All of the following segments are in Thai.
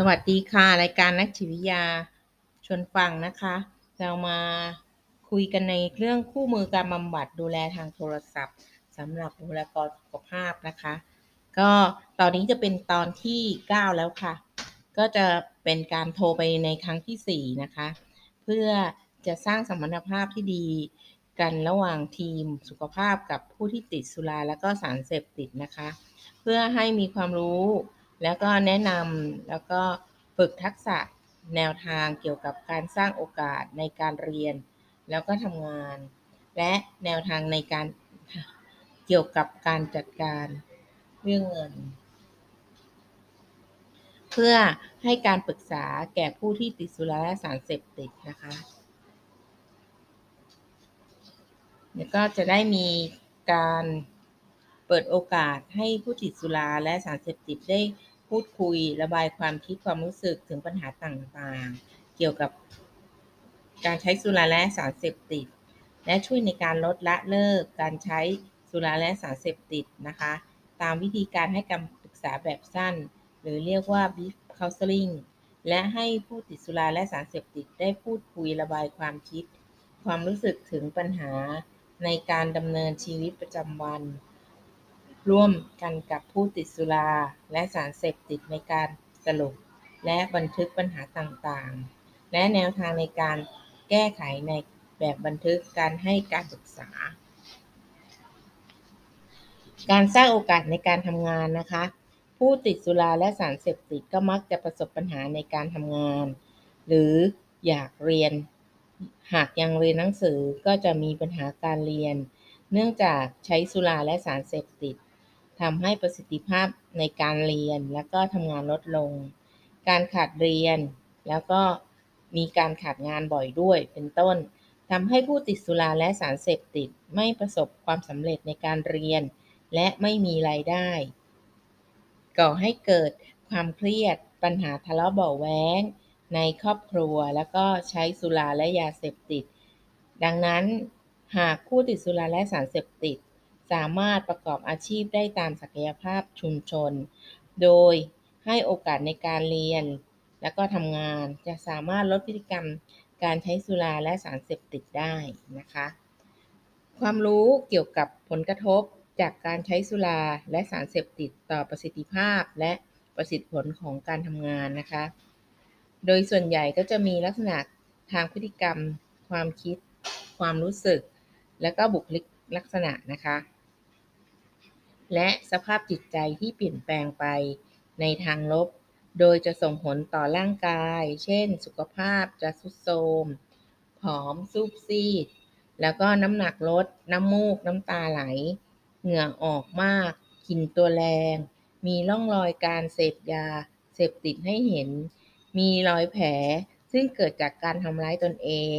สวัสดีค่ะ รายการนักจิตวิทยาชวนฟังนะคะ เรามาคุยกันในเรื่องคู่มือการบำบัดดูแลทางโทรศัพท์สำหรับบุคลากรสุขภาพนะคะ ก็ตอนนี้จะเป็นตอนที่ 9 แล้วค่ะ ก็จะเป็นการโทรไปในครั้งที่ 4 นะคะ เพื่อจะสร้างสมรรถภาพที่ดีกันระหว่างทีมสุขภาพกับผู้ที่ติดสุราและก็สารเสพติดนะคะ เพื่อให้มีความรู้ แล้วก็แนะนำแล้วก็ฝึกทักษะแนวทางเกี่ยวกับการสร้างโอกาสในการเรียน แล้วก็ทำงาน และแนวทางในการเกี่ยวกับการจัดการเรื่องเงิน เพื่อให้การปรึกษาแก่ผู้ที่ติดสุราและสารเสพติดนะคะแล้วก็จะได้มีการเปิดโอกาสให้ผู้ติดสุราและสารเสพติดได้ พูดคุยระบายความคิดความรู้สึกถึงปัญหาต่างๆ เกี่ยวกับการใช้สุราและสารเสพติด และช่วยในการลดละเลิกการใช้สุราและสารเสพติดนะคะ ตามวิธีการให้คำปรึกษาแบบสั้น หรือเรียกว่า brief counseling และให้ผู้ติดสุราและสารเสพติดได้พูดคุยระบายความคิด ความรู้สึกถึงปัญหาในการดำเนินชีวิตประจำวัน ร่วมกันกับผู้ติดสุราและสารเสพติดในการสรุป และบันทึกปัญหาต่างๆ และแนวทางในการแก้ไขในแบบบันทึกการให้การปรึกษา การสร้างโอกาสในการทำงานนะคะ ผู้ติดสุราและสารเสพติดก็มักจะประสบปัญหาในการทำงาน หรืออยากเรียน หากยังเรียนหนังสือก็จะมีปัญหาการเรียน เนื่องจากใช้สุราและสารเสพติด ทำให้ประสิทธิภาพในการเรียนและก็ทำงานลดลง การขาดเรียน แล้วก็มีการขาดงานบ่อยด้วยเป็นต้นทำให้ผู้ติดสุราและสารเสพติดไม่ประสบความสำเร็จในการเรียน และไม่มีรายได้ ก่อให้เกิดความเครียดปัญหาทะเลาะเบาแว้ง ในครอบครัวแล้วก็ใช้สุราและยาเสพติด ดังนั้นหากผู้ติดสุราและสารเสพติด สามารถประกอบอาชีพได้ตามศักยภาพชุมชน โดยให้โอกาสในการเรียน และก็ทำงานจะสามารถลดพฤติกรรมการใช้สุราและสารเสพติดได้นะคะ ความรู้เกี่ยวกับผลกระทบจากการใช้สุราและสารเสพติดต่อประสิทธิภาพและประสิทธิผลของการทำงานนะคะ โดยส่วนใหญ่ก็จะมีลักษณะทางพฤติกรรม ความคิด ความรู้สึก และก็บุคลิกลักษณะนะคะ และสภาพจิตใจที่เปลี่ยนแปลงไปในทางลบ โดยจะส่งผลต่อร่างกาย เช่น สุขภาพจะทรุดโทรม ผอมซูบซีด แล้วก็น้ำหนักลด น้ำมูก น้ำตาไหล เหงื่อออกมาก กินตัวแรง มีร่องรอยการเสพยา เสพติดให้เห็น มีรอยแผล ซึ่งเกิดจากการทำร้ายตนเอง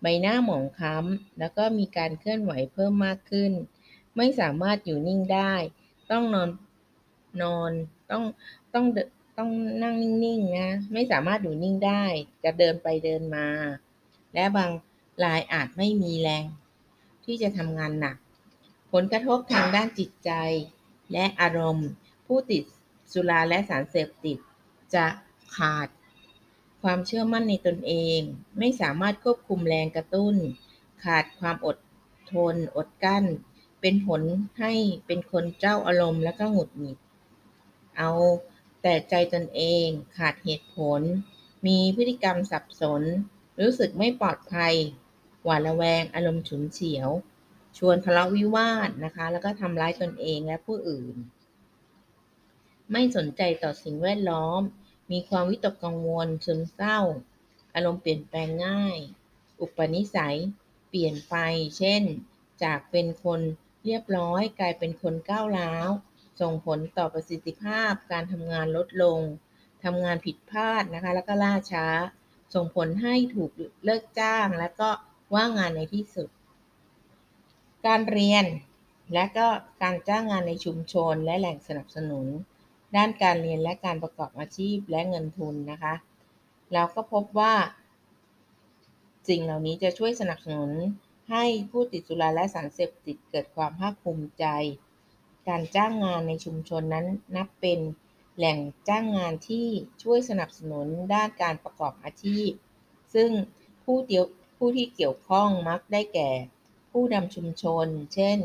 ใบหน้าหมองคล้ำ แล้วก็มีการเคลื่อนไหวเพิ่มมากขึ้น ไม่สามารถอยู่นิ่งได้ ต้องนอนนอน ต้องต้องต้องนั่งนิ่งๆนะไม่สามารถอยู่นิ่งได้ จะเดินไปเดินมา และบางรายอาจไม่มีแรง ที่จะทำงานหนัก ผลกระทบทางด้านจิตใจ และอารมณ์ ผู้ติดสุราและสารเสพติด จะขาดความเชื่อมั่นในตนเอง ไม่สามารถควบคุมแรงกระตุ้น ขาดความอดทน อดกั้น เป็นผลให้เป็นคนเจ้าอารมณ์และก็หงุดหงิด เอาแต่ใจตนเองขาดเหตุผล มีพฤติกรรมสับสน รู้สึกไม่ปลอดภัย หวาดระแวงอารมณ์ฉุนเฉียว ชวนทะเลาะวิวาทนะคะ แล้วก็ทำร้ายตนเองและผู้อื่น ไม่สนใจต่อสิ่งแวดล้อม มีความวิตกกังวลซึมเศร้า อารมณ์เปลี่ยนแปลงง่าย อุปนิสัย เปลี่ยนไป เช่น จากเป็นคน เรียบร้อยกลายเป็นคนก้าวร้าว ส่งผลต่อประสิทธิภาพการทำงานลดลงทำงานผิดพลาดนะคะ แล้วก็ล่าช้า ส่งผลให้ถูกเลิกจ้าง และก็ว่างงานในที่สุด การเรียนและก็การจ้างงานในชุมชนและแหล่งสนับสนุน ด้านการเรียนและการประกอบอาชีพและเงินทุนนะคะ เราก็พบว่า สิ่งเหล่านี้จะช่วยสนับสนุน ให้ผู้ติดสุราและสารเสพติดเกิดความภาคภูมิใจ การจ้างงานในชุมชนนั้นนับเป็นแหล่งจ้างงานที่ช่วยสนับสนุนด้านการประกอบอาชีพ ซึ่งผู้เดียวผู้ที่เกี่ยวข้องมักได้แก่ ผู้นำชุมชน เช่น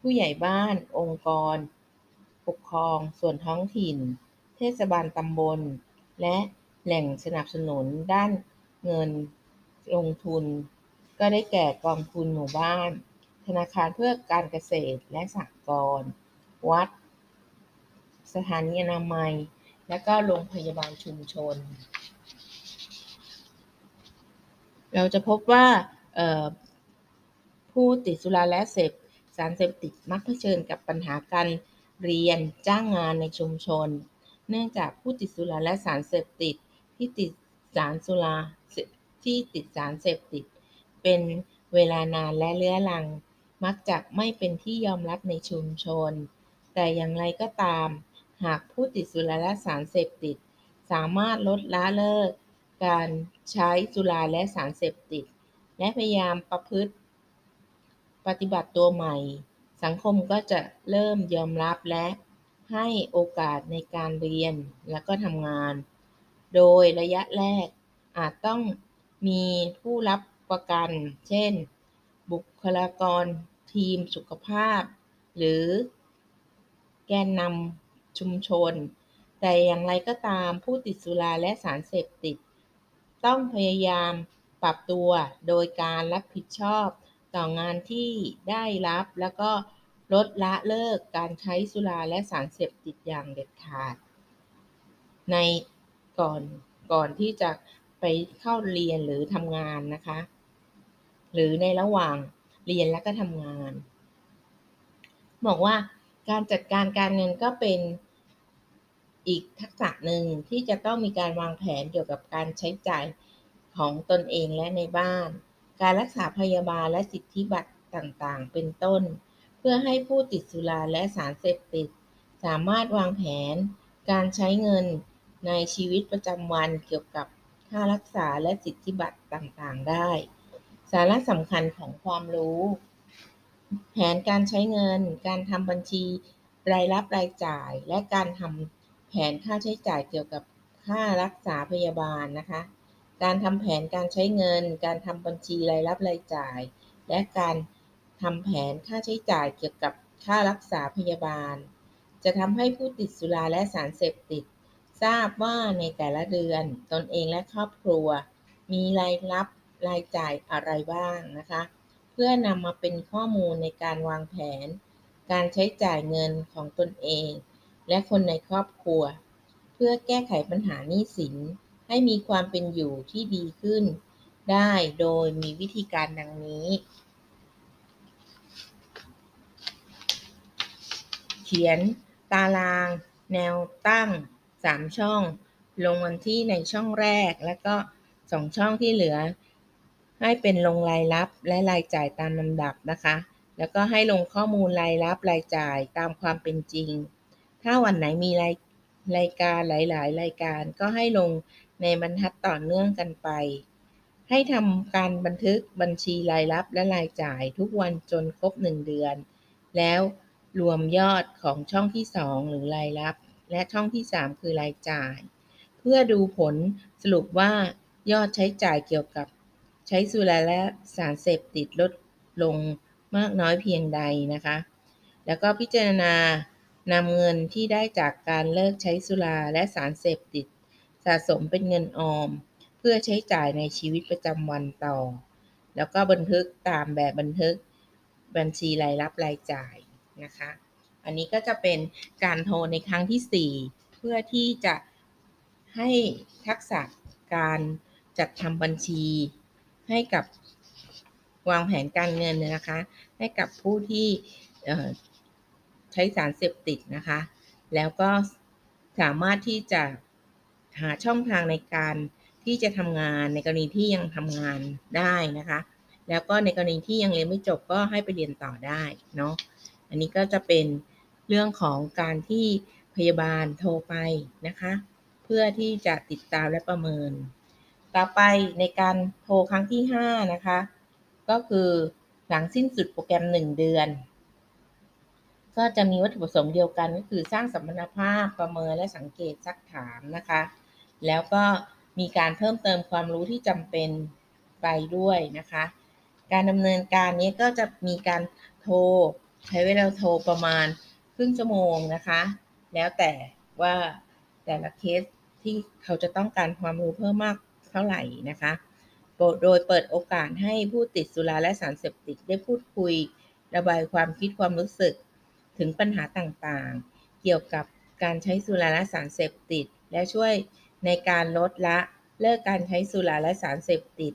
ผู้ใหญ่บ้าน องค์กร ปกครอง ส่วนท้องถิ่น เทศบาลตำบล และแหล่งสนับสนุนด้านเงินลงทุน ก็ได้แก่กองทุนหมู่บ้าน ธนาคารเพื่อการเกษตรและสหกรณ์ วัด สถานีอนามัย และก็โรงพยาบาลชุมชน เราจะพบว่าผู้ติดสุราและเสพสารเสพติดมักเผชิญกับปัญหาการเรียนจ้างงานในชุมชน เนื่องจากผู้ติดสุราและสารเสพติดที่ติดสารสุราที่ติดสารเสพติด เป็นเวลานานและเลื้อรัง มักจะไม่เป็นที่ยอมรับในชุมชน แต่อย่างไรก็ตาม หากผู้ติดสุราและสารเสพติด สามารถลดละเลิก การใช้สุราและสารเสพติด และพยายามประพฤติ ปฏิบัติตัวใหม่ สังคมก็จะเริ่มยอมรับและให้โอกาสในการเรียนและก็ทำงาน โดยระยะแรกอาจต้องมีผู้รับ ประกัน เช่น บุคลากรทีมสุขภาพ หรือแกนนำชุมชน แต่อย่างไรก็ตามผู้ติดสุราและสารเสพติด ต้องพยายามปรับตัวโดยการรับผิดชอบต่องานที่ได้รับแล้วก็ลดละเลิกการใช้สุราและสารเสพติดอย่างเด็ดขาด ในก่อนก่อนที่จะไปเข้าเรียนหรือทำงานนะคะ หรือในระหว่างเรียนและก็ทำงาน บอกว่าการจัดการการเงินก็เป็นอีกทักษะหนึ่งที่จะต้องมีการวางแผนเกี่ยวกับการใช้จ่ายของตนเองและในบ้าน การรักษาพยาบาลและสิทธิบัตรต่างๆ เป็นต้น เพื่อให้ผู้ติดสุราและสารเสพติด สามารถวางแผน การใช้เงินในชีวิตประจำวันเกี่ยวกับค่ารักษาและสิทธิบัตรต่างๆ ได้ สาระสำคัญของความรู้ แผนการใช้เงิน การทำบัญชี รายรับรายจ่าย และการทำแผนค่าใช้จ่ายเกี่ยวกับค่ารักษาพยาบาลนะคะ การทำแผนการใช้เงิน การทำบัญชีรายรับรายจ่าย และการทำแผนค่าใช้จ่ายเกี่ยวกับค่ารักษาพยาบาล จะทำให้ผู้ติดสุราและสารเสพติด ทราบว่าในแต่ละเดือนตนเองและครอบครัว มีรายรับ รายจ่ายอะไรบ้างนะคะ เพื่อนำมาเป็นข้อมูลในการวางแผน การใช้จ่ายเงินของตนเอง และคนในครอบครัว เพื่อแก้ไขปัญหาหนี้สิน ให้มีความเป็นอยู่ที่ดีขึ้น ได้โดยมีวิธีการดังนี้ เขียนตาราง แนวตั้ง 3 ช่อง ลงวันที่ในช่องแรกแล้วก็ 2 ช่องที่เหลือ ให้เป็นลงรายรับและรายจ่ายตามลำดับนะคะ แล้วก็ให้ลงข้อมูลรายรับรายจ่ายตามความเป็นจริง ถ้าวันไหนมีรายรายการหลาย ๆ รายการก็ให้ลงในบรรทัดต่อเนื่องกันไป ให้ทำการบันทึกบัญชีรายรับและรายจ่ายทุกวันจนครบ 1 เดือน แล้วรวมยอดของช่องที่ 2 หรือรายรับ และช่องที่ 3 คือรายจ่าย เพื่อดูผลสรุปว่ายอดใช้จ่ายเกี่ยวกับ ช้สุราและสารเสพติดลดลงมากน้อยเพียงใดนะคะ แล้วก็พิจารณานำเงินที่ได้จากการเลิกใช้สุราและสารเสพติด สะสมเป็นเงินออม เพื่อใช้จ่ายในชีวิตประจำวันต่อ แล้วก็บันทึกตามแบบบันทึกบัญชีรายรับรายจ่ายนะคะ อันนี้ก็จะเป็นการโทรในครั้งที่ 4 เพื่อที่จะให้ทักษะการจัดทำบัญชี ให้กับวางแผนการเงินนะคะ ให้กับผู้ที่ใช้สารเสพติดนะคะ แล้วก็สามารถที่จะหาช่องทางในการที่จะทำงานในกรณีที่ยังทำงานได้นะคะ แล้วก็ในกรณีที่ยังเรียนไม่จบก็ให้ไปเรียนต่อได้เนาะอันนี้ก็จะเป็นเรื่องของการที่พยาบาลโทรไปนะคะ เพื่อที่จะติดตามและประเมิน ต่อไปในการโทรครั้งที่ 5 นะคะ ก็คือหลังสิ้นสุดโปรแกรม 1 เดือน ก็จะมีวัตถุประสงค์เดียวกันก็คือสร้างสัมพันธภาพประเมินและสังเกตซักถามนะคะ แล้วก็มีการเพิ่มเติมความรู้ที่จำเป็นไปด้วยนะคะ การดำเนินการนี้ก็จะมีการโทรใช้เวลาโทรประมาณครึ่งชั่วโมงนะคะ แล้วแต่ว่าแต่ละเคสที่เขาจะต้องการความรู้เพิ่มมาก เท่าไหร่นะคะ โดยเปิดโอกาสให้ผู้ติดสุราและสารเสพติดได้พูดคุย ระบายความคิดความรู้สึกถึงปัญหาต่างๆ เกี่ยวกับการใช้สุราและสารเสพติด และช่วยในการลดละเลิกการใช้สุราและสารเสพติด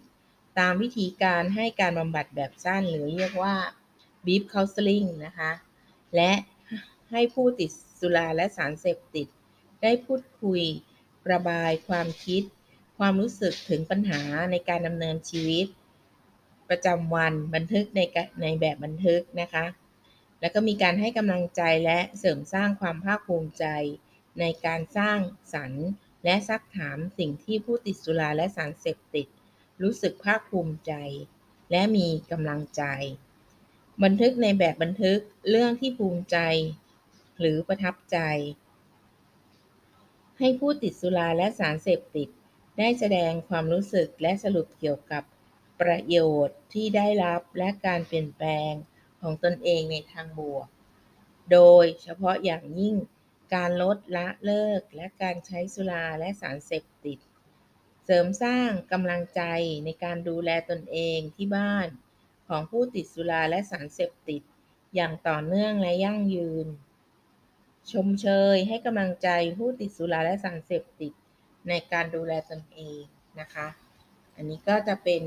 ตามวิธีการให้การบำบัดแบบสั้นหรือเรียกว่า Beef Counseling นะคะ และให้ผู้ติดสุราและสารเสพติด ได้พูดคุย ระบายความคิด ความรู้สึกถึงปัญหาในการดำเนินชีวิต ประจำวันบันทึกในในแบบบันทึกนะคะ แล้วก็มีการให้กำลังใจและเสริมสร้างความภาคภูมิใจ ในการสร้างสรรค์ และซักถามสิ่งที่ผู้ติดสุราและสารเสพติด รู้สึกภาคภูมิใจ และมีกำลังใจ บันทึกในแบบบันทึกเรื่องที่ภูมิใจ หรือประทับใจ ให้ผู้ติดสุราและสารเสพติด ได้แสดงความรู้สึกและสรุปเกี่ยวกับประโยชน์ที่ได้รับและการเปลี่ยนแปลงของตนเองในทางบวก โดยเฉพาะอย่างยิ่งการลดละเลิกและการใช้สุราและสารเสพติด เสริมสร้างกำลังใจในการดูแลตนเองที่บ้าน ของผู้ติดสุราและสารเสพติด อย่างต่อเนื่องและยั่งยืน ชมเชยให้กำลังใจผู้ติดสุราและสารเสพติด ในการดูแลตนเองนะคะ อันนี้ก็จะเป็น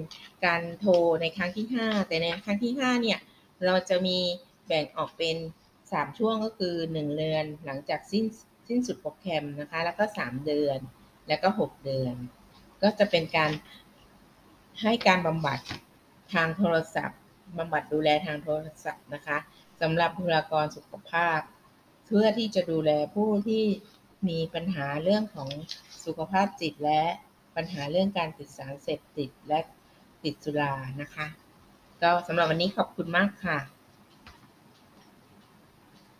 การโทรในครั้งที่ 5 แต่ในครั้งที่ 5 เนี่ย เราจะมีแบ่งออกเป็น 3 ช่วงก็คือ 1 เดือนหลังจากสิ้นสิ้นสุดโปรแกรมนะคะ แล้วก็ 3 เดือน แล้วก็ 6 เดือน ก็จะเป็นการให้การบำบัดทางโทรศัพท์บำบัดดูแลทางโทรศัพท์นะคะสำหรับบุคลากรสุขภาพ เพื่อที่จะดูแลผู้ที่ มีปัญหาเรื่องของสุขภาพจิตและปัญหาเรื่องการติดสารเสพติดและติดสุรานะคะ ก็สำหรับวันนี้ขอบคุณมากค่ะ